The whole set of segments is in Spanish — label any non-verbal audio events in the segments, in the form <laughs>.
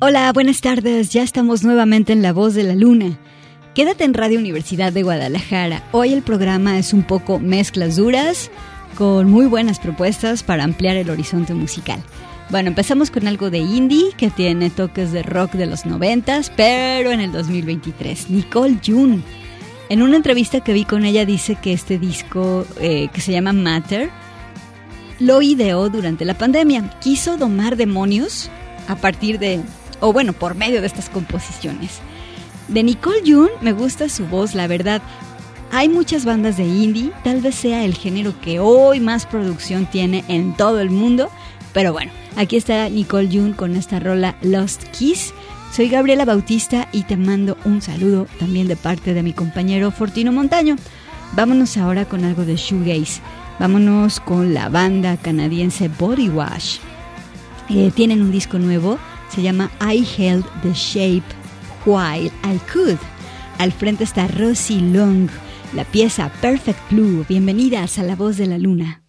Hola, buenas tardes. Ya estamos nuevamente en La Voz de la Luna. Quédate en Radio Universidad de Guadalajara. Hoy el programa es un poco mezclas duras, con muy buenas propuestas para ampliar el horizonte musical. Bueno, empezamos con algo de indie que tiene toques de rock de los noventas, pero en el 2023. Nicole June. En una entrevista que vi con ella dice que este disco eh, que se llama Matter lo ideó durante la pandemia. Quiso domar demonios a partir de o bueno, por medio de estas composiciones. De Nicole June me gusta su voz, la verdad. Hay muchas bandas de indie, tal vez sea el género que hoy más producción tiene en todo el mundo, pero bueno, aquí está Nicole June con esta rola Lost Kiss. Soy Gabriela Bautista y te mando un saludo también de parte de mi compañero Fortino Montaño. Vámonos ahora con algo de shoegaze. Vámonos con la banda canadiense Body Wash. Eh, tienen un disco nuevo se llama I Held the Shape While I Could. Al frente está Rosie Long, la pieza Perfect Blue. Bienvenidas a La Voz de la Luna.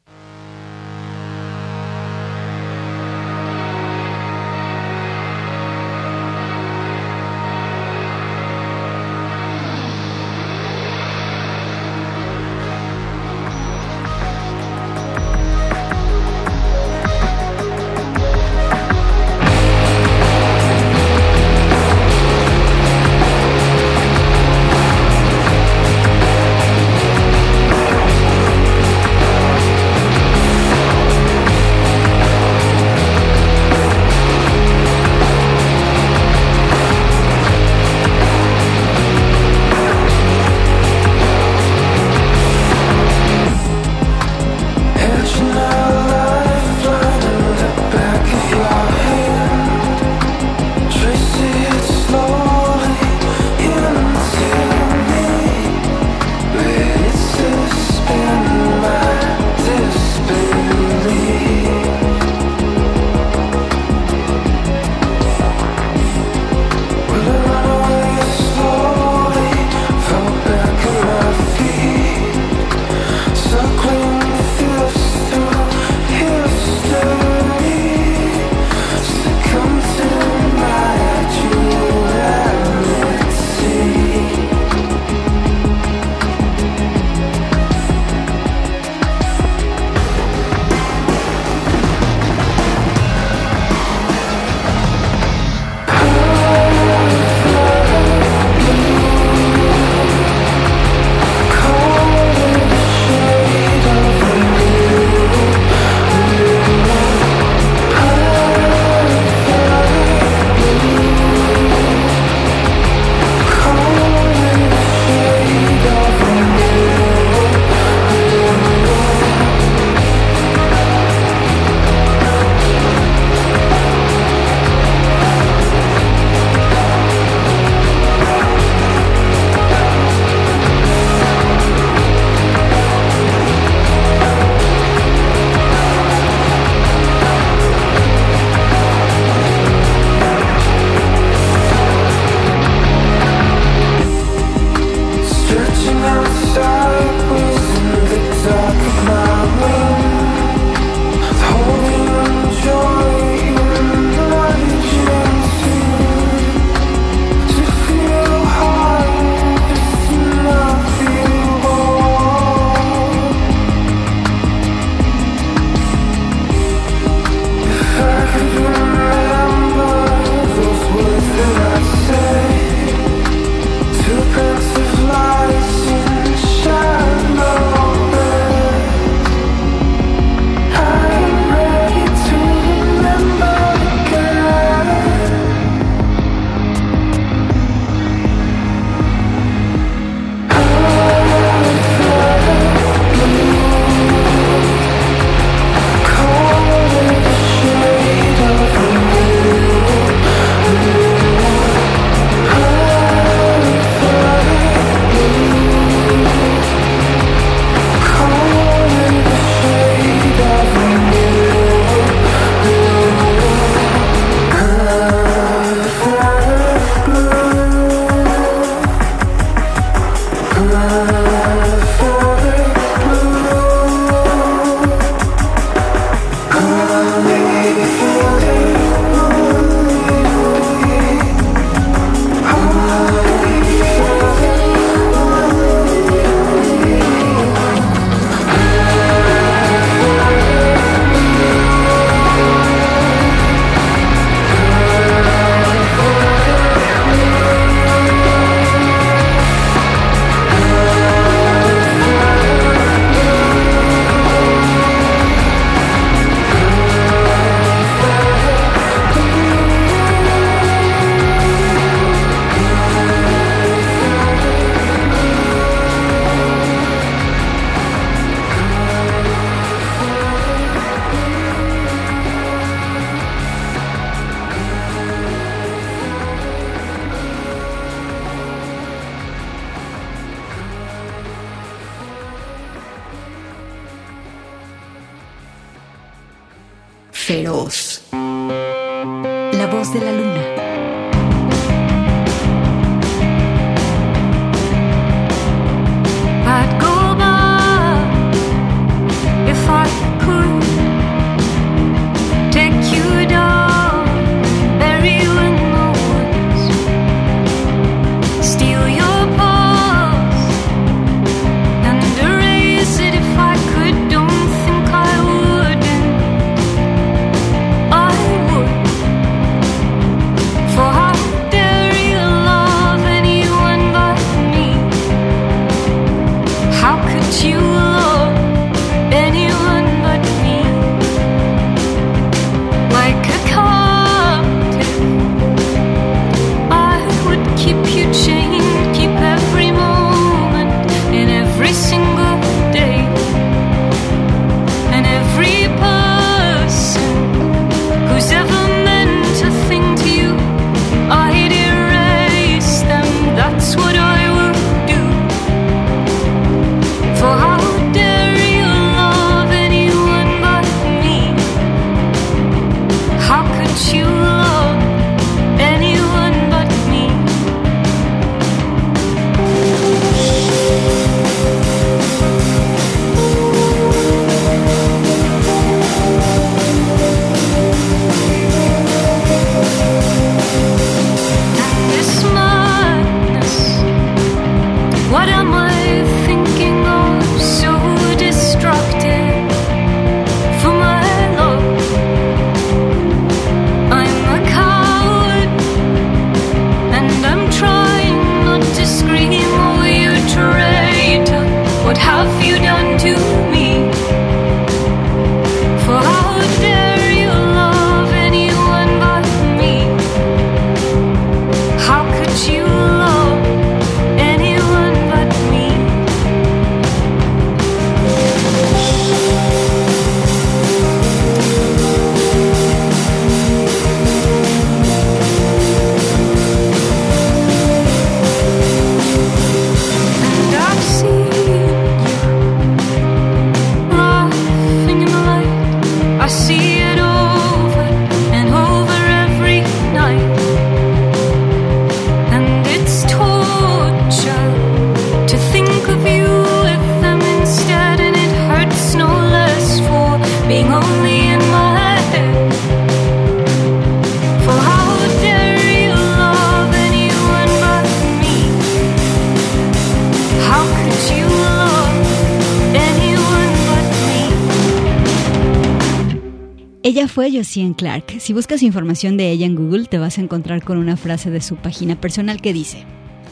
Fue Josiane Clark. Si buscas información de ella en Google, te vas a encontrar con una frase de su página personal que dice: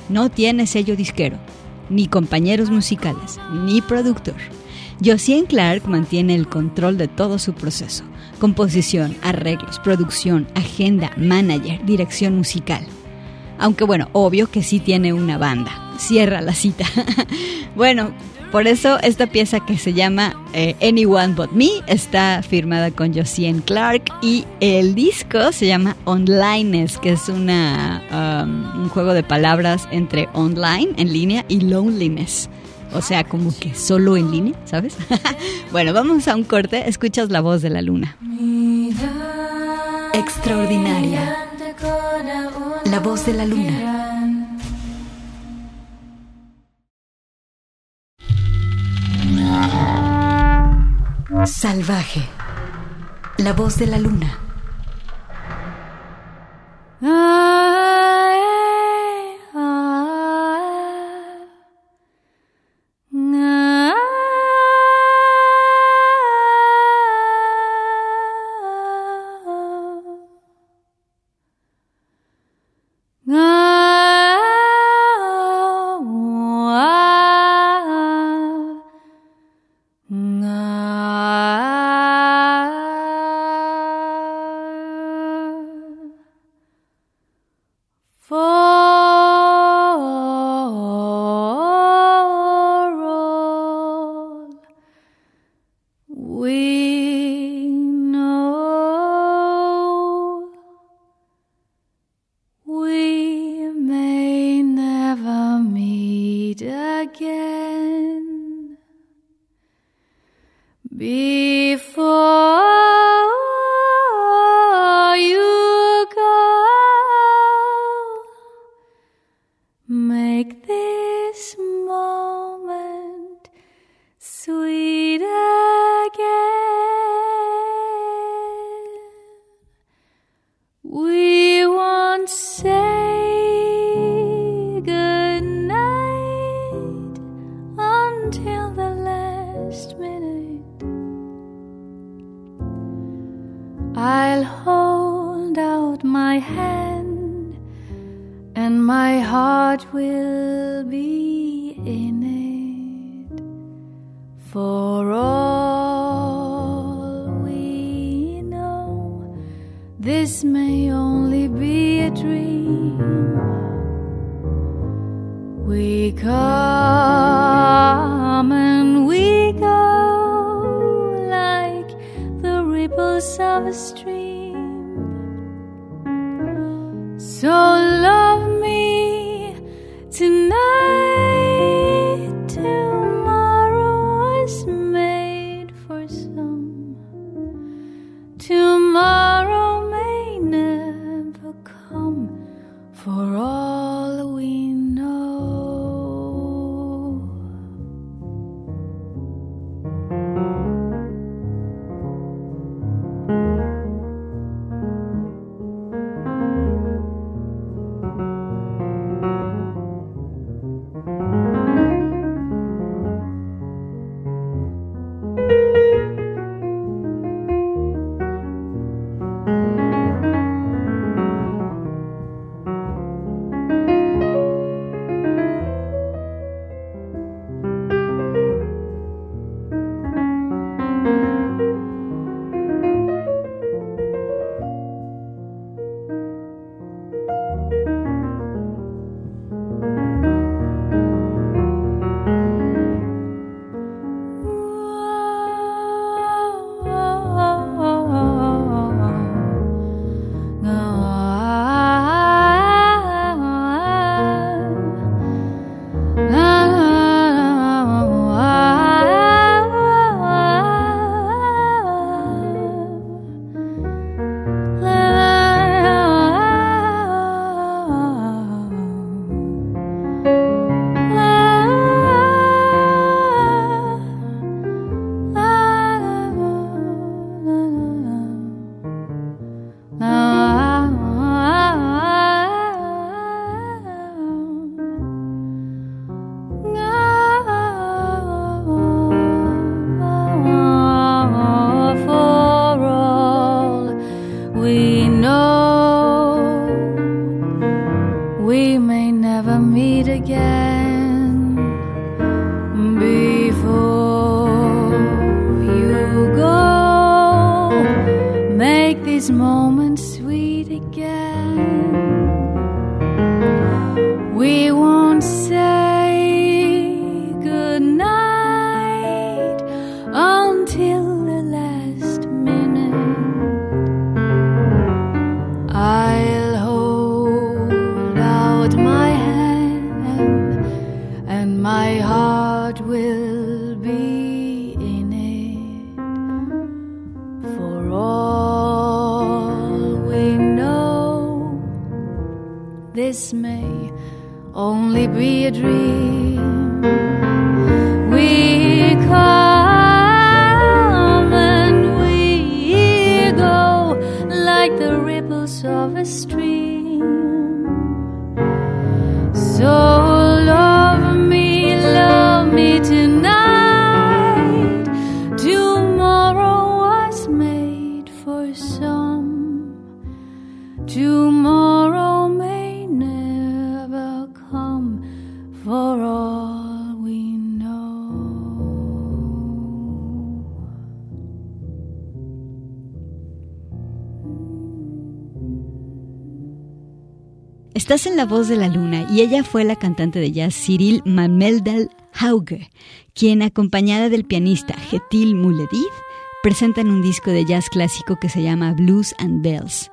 No tiene sello disquero, ni compañeros musicales, ni productor. Josiane Clark mantiene el control de todo su proceso: composición, arreglos, producción, agenda, manager, dirección musical. Aunque bueno, obvio que sí tiene una banda. Cierra la cita. <laughs> bueno, por eso esta pieza que se llama eh, Anyone But Me está firmada con Josiane Clark y el disco se llama Onlines, que es una, um, un juego de palabras entre online, en línea, y loneliness. O sea, como que solo en línea, ¿sabes? <laughs> bueno, vamos a un corte. Escuchas la voz de la luna. Extraordinaria. La voz de la luna. Salvaje. La voz de la luna. again. This may only be a dream. We come and we go like the ripples of a stream. Estás en La Voz de la Luna y ella fue la cantante de jazz Cyril Mameldal Hauge, quien acompañada del pianista Getil Mulediv presentan un disco de jazz clásico que se llama Blues and Bells.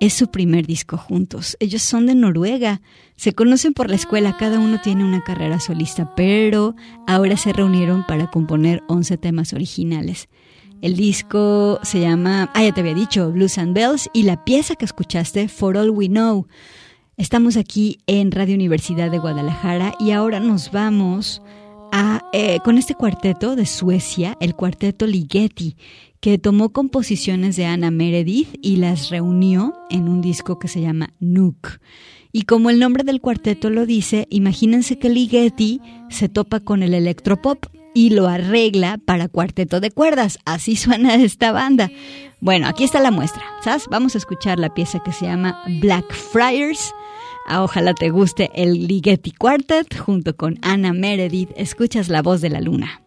Es su primer disco juntos. Ellos son de Noruega, se conocen por la escuela, cada uno tiene una carrera solista, pero ahora se reunieron para componer 11 temas originales. El disco se llama, ah, ya te había dicho, Blues and Bells, y la pieza que escuchaste, For All We Know. Estamos aquí en Radio Universidad de Guadalajara y ahora nos vamos a, eh, con este cuarteto de Suecia, el cuarteto Ligeti, que tomó composiciones de Anna Meredith y las reunió en un disco que se llama Nook. Y como el nombre del cuarteto lo dice, imagínense que Ligeti se topa con el electropop y lo arregla para cuarteto de cuerdas. Así suena esta banda. Bueno, aquí está la muestra. ¿Sabes? Vamos a escuchar la pieza que se llama Blackfriars. Ah, ojalá te guste el Ligeti Quartet junto con Anna Meredith. Escuchas la voz de la luna.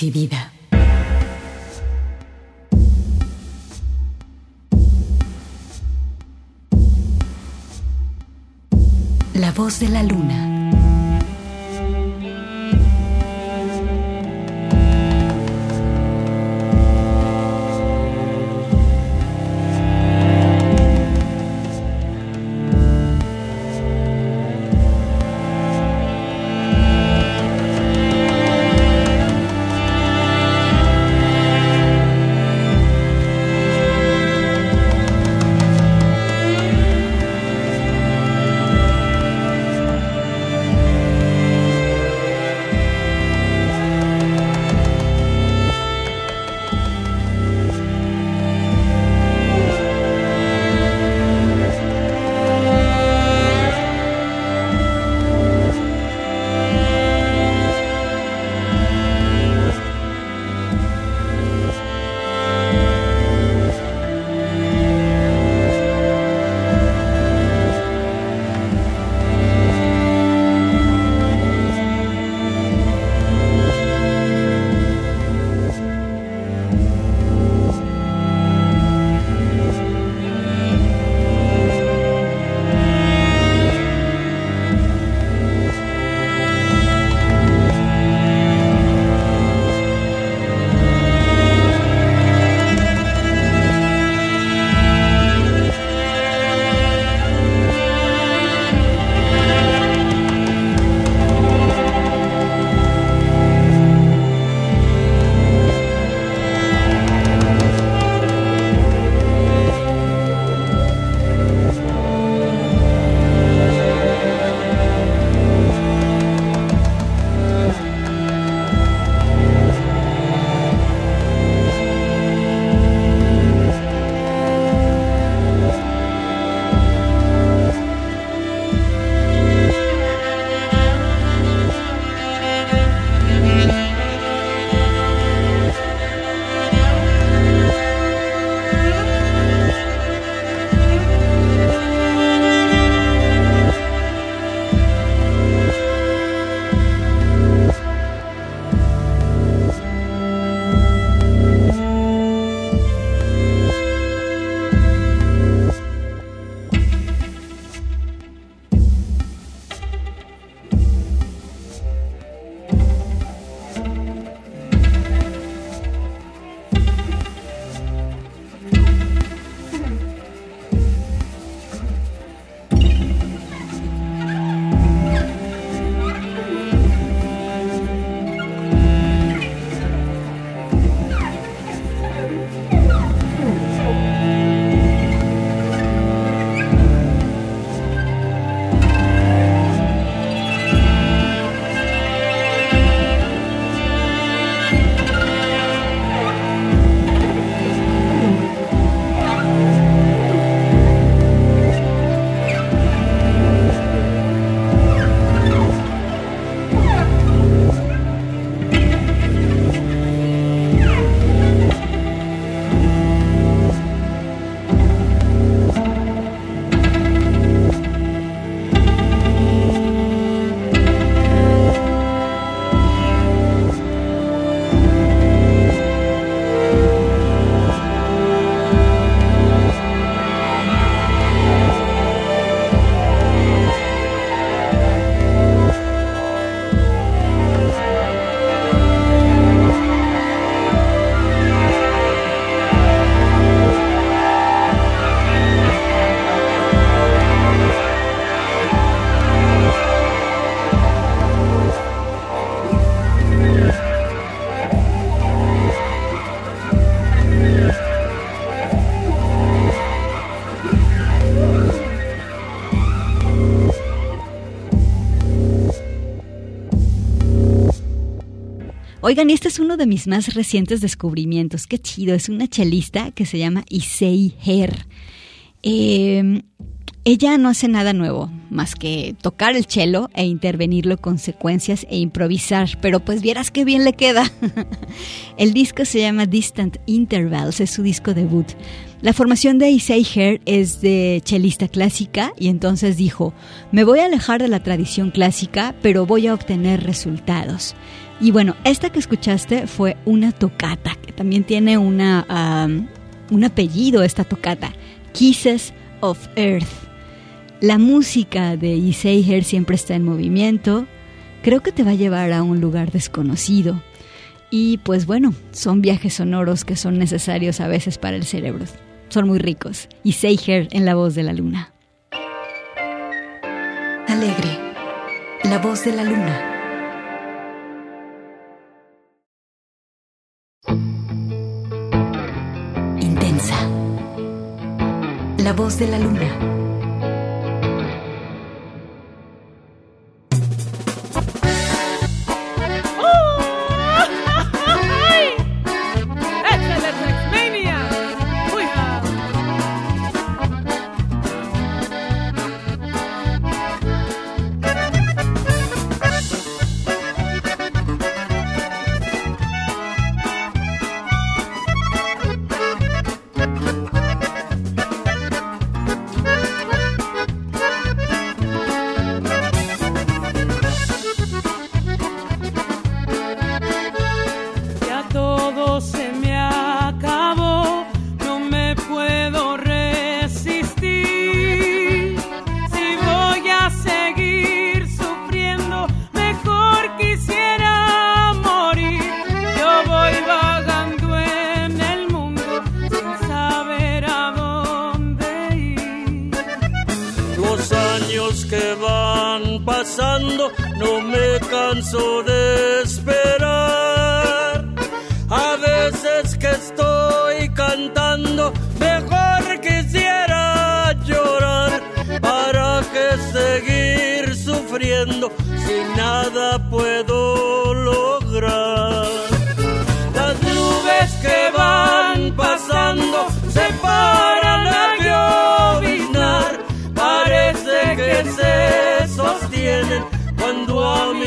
Decidida. La Oigan, este es uno de mis más recientes descubrimientos. Qué chido, es una chelista que se llama Issei Her. Eh, ella no hace nada nuevo, más que tocar el cello e intervenirlo con secuencias e improvisar, pero pues vieras qué bien le queda. <laughs> el disco se llama Distant Intervals, es su disco debut. La formación de Issei Her es de chelista clásica y entonces dijo, me voy a alejar de la tradición clásica, pero voy a obtener resultados. Y bueno, esta que escuchaste fue una tocata, que también tiene una, un apellido esta tocata, Kisses of Earth. La música de Issei siempre está en movimiento. Creo que te va a llevar a un lugar desconocido. Y pues bueno, son viajes sonoros que son necesarios a veces para el cerebro. Son muy ricos. Issei en la voz de la luna. Alegre, la voz de la luna. La voz de la luna.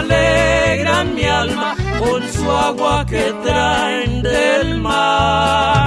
alegran mi alma con su agua que traen del mar.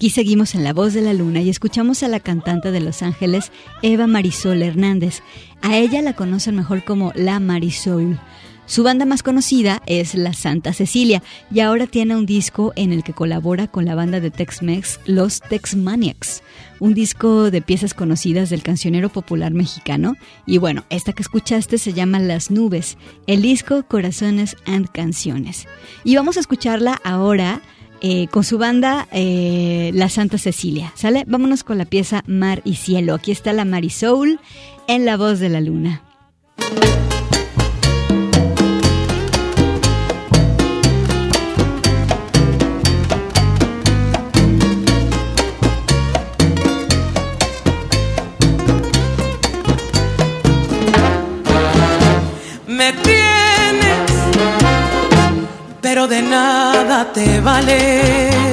Aquí seguimos en La Voz de la Luna y escuchamos a la cantante de Los Ángeles, Eva Marisol Hernández. A ella la conocen mejor como La Marisol. Su banda más conocida es La Santa Cecilia y ahora tiene un disco en el que colabora con la banda de Tex-Mex Los Tex-Maniacs, un disco de piezas conocidas del cancionero popular mexicano. Y bueno, esta que escuchaste se llama Las Nubes, el disco Corazones and Canciones. Y vamos a escucharla ahora eh, con su banda eh, La Santa Cecilia. ¿Sale? Vámonos con la pieza Mar y Cielo. Aquí está la Marisoul en la voz de la luna. Nada te vale.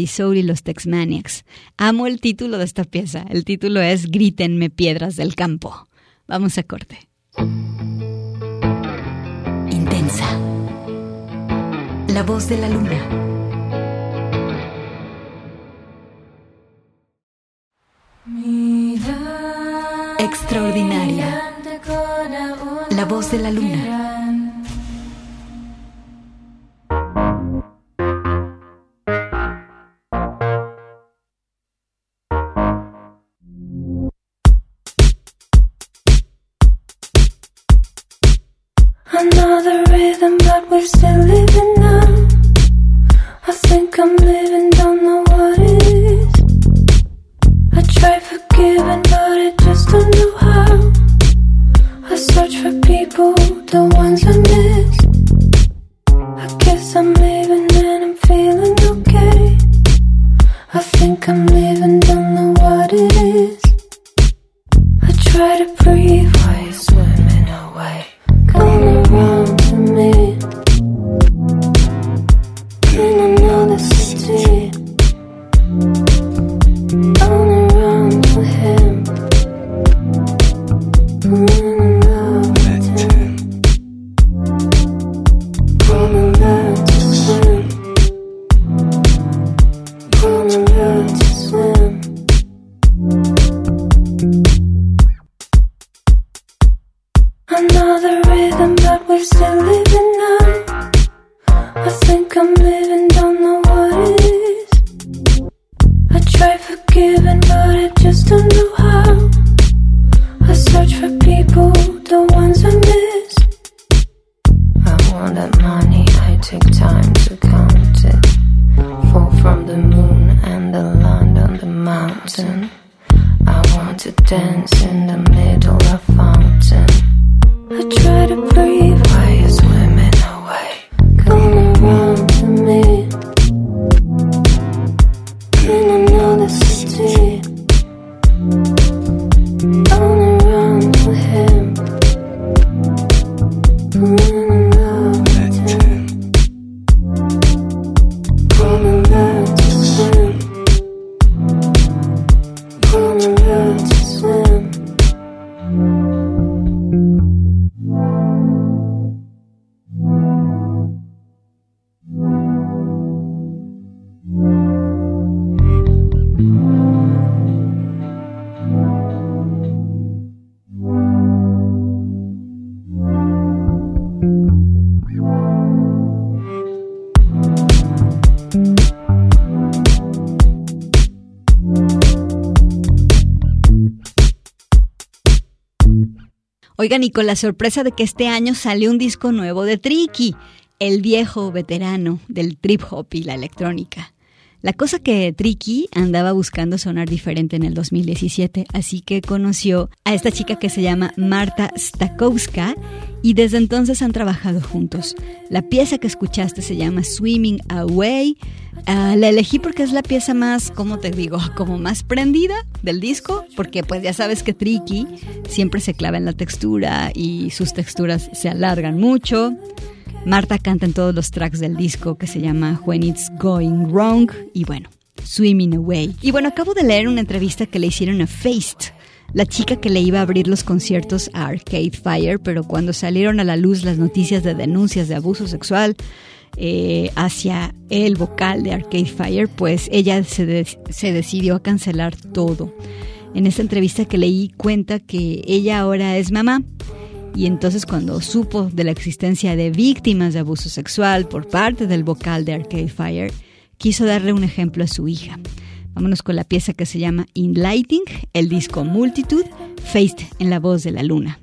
Y los Texmaniacs. Amo el título de esta pieza. El título es Grítenme piedras del campo. Vamos a corte. Intensa. La voz de la luna. Extraordinaria. La voz de la luna. given, but I just don't know how. Y con la sorpresa de que este año sale un disco nuevo de Tricky, el viejo veterano del trip hop y la electrónica. La cosa que Tricky andaba buscando sonar diferente en el 2017, así que conoció a esta chica que se llama Marta Stakowska y desde entonces han trabajado juntos. La pieza que escuchaste se llama Swimming Away. Ah, la elegí porque es la pieza más, como te digo, <laughs> como más prendida del disco, porque pues ya sabes que Tricky siempre se clava en la textura y sus texturas se alargan mucho. Marta canta en todos los tracks del disco que se llama When It's Going Wrong y bueno, Swimming Away. Y bueno, acabo de leer una entrevista que le hicieron a Faced, la chica que le iba a abrir los conciertos a Arcade Fire, pero cuando salieron a la luz las noticias de denuncias de abuso sexual eh, hacia el vocal de Arcade Fire, pues ella se, se decidió a cancelar todo. En esta entrevista que leí cuenta que ella ahora es mamá y entonces cuando supo de la existencia de víctimas de abuso sexual por parte del vocal de Arcade Fire, quiso darle un ejemplo a su hija. Vámonos con la pieza que se llama In Lighting, el disco Multitud, Faced en la voz de la luna.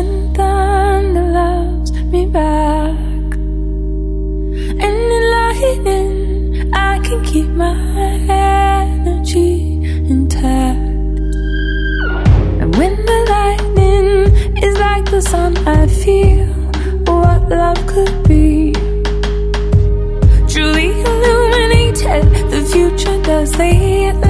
and thunder loves me back. And in lightning, I can keep my energy intact. And when the lightning is like the sun, I feel what love could be. Truly illuminated, the future does lead.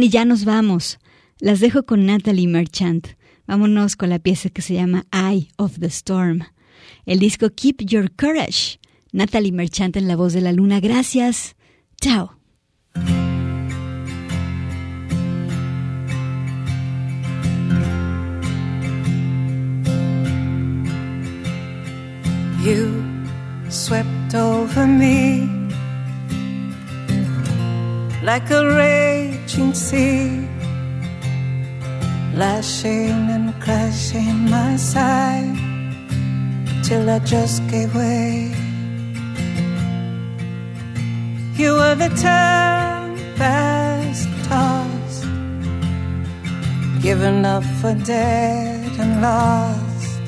Y ya nos vamos. Las dejo con Natalie Merchant. Vámonos con la pieza que se llama Eye of the Storm. El disco Keep Your Courage. Natalie Merchant en la voz de la luna. Gracias. Chao. you swept over me like a raging sea, lashing and crashing my side till I just gave way. You were the tempest tossed, given up for dead and lost,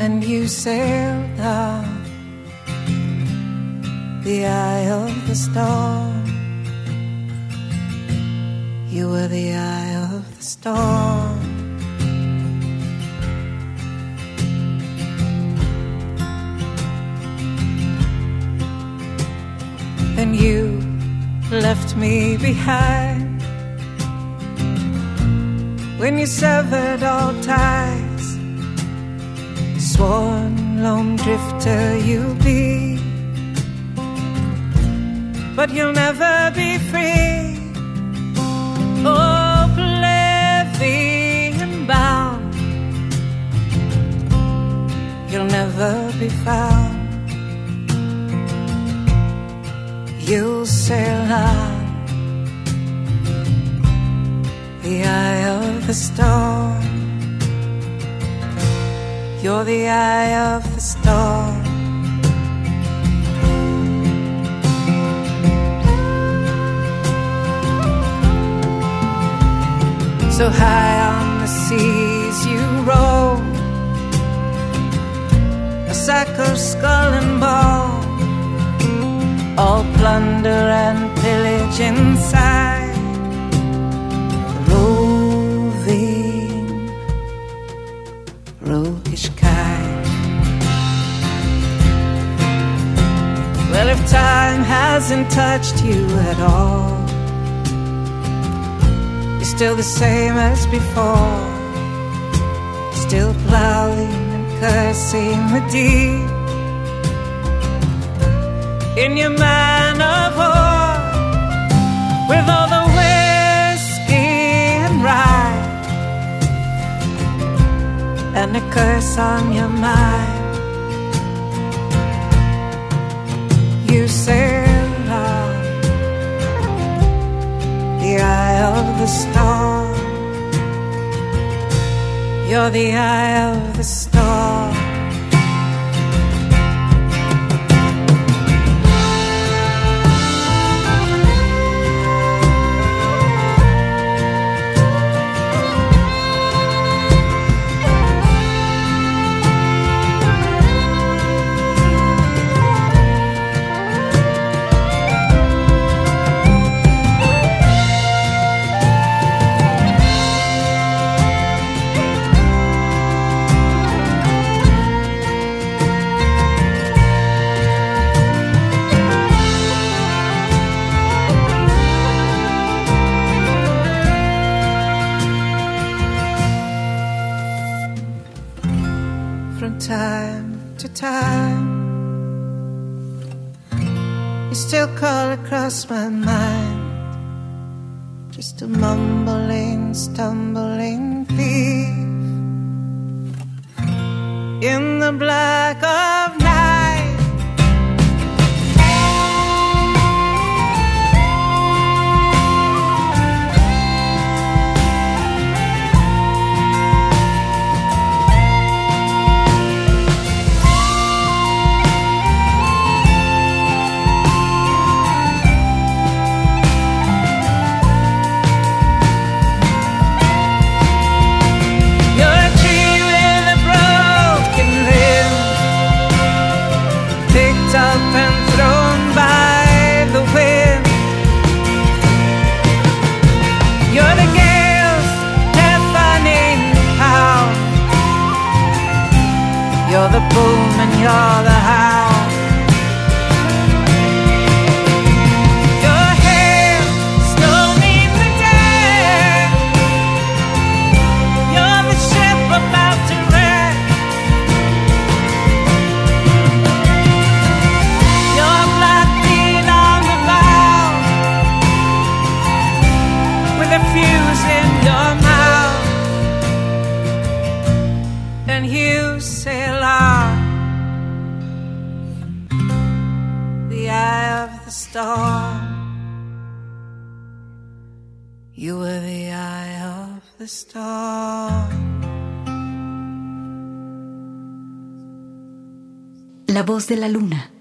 and you sailed out the eye of the storm. You were the eye of the storm. And you left me behind when you severed all ties. Sworn lone drifter you'll be but you'll never be free. Oh, oblivion bound, you'll never be found. You'll sail on the eye of the storm. You're the eye of the storm. So high on the seas you roll. A sack of skull and bone, all plunder and pillage inside. Roving, roguish kind. Well, if time hasn't touched you at all still the same as before. Still plowing and cursing the deep in your man of war with all the whiskey and rye and a curse on your mind. You sailed the eye of the storm. You're the eye of the storm. A mumbling, stumbling thief in the black of de la luna.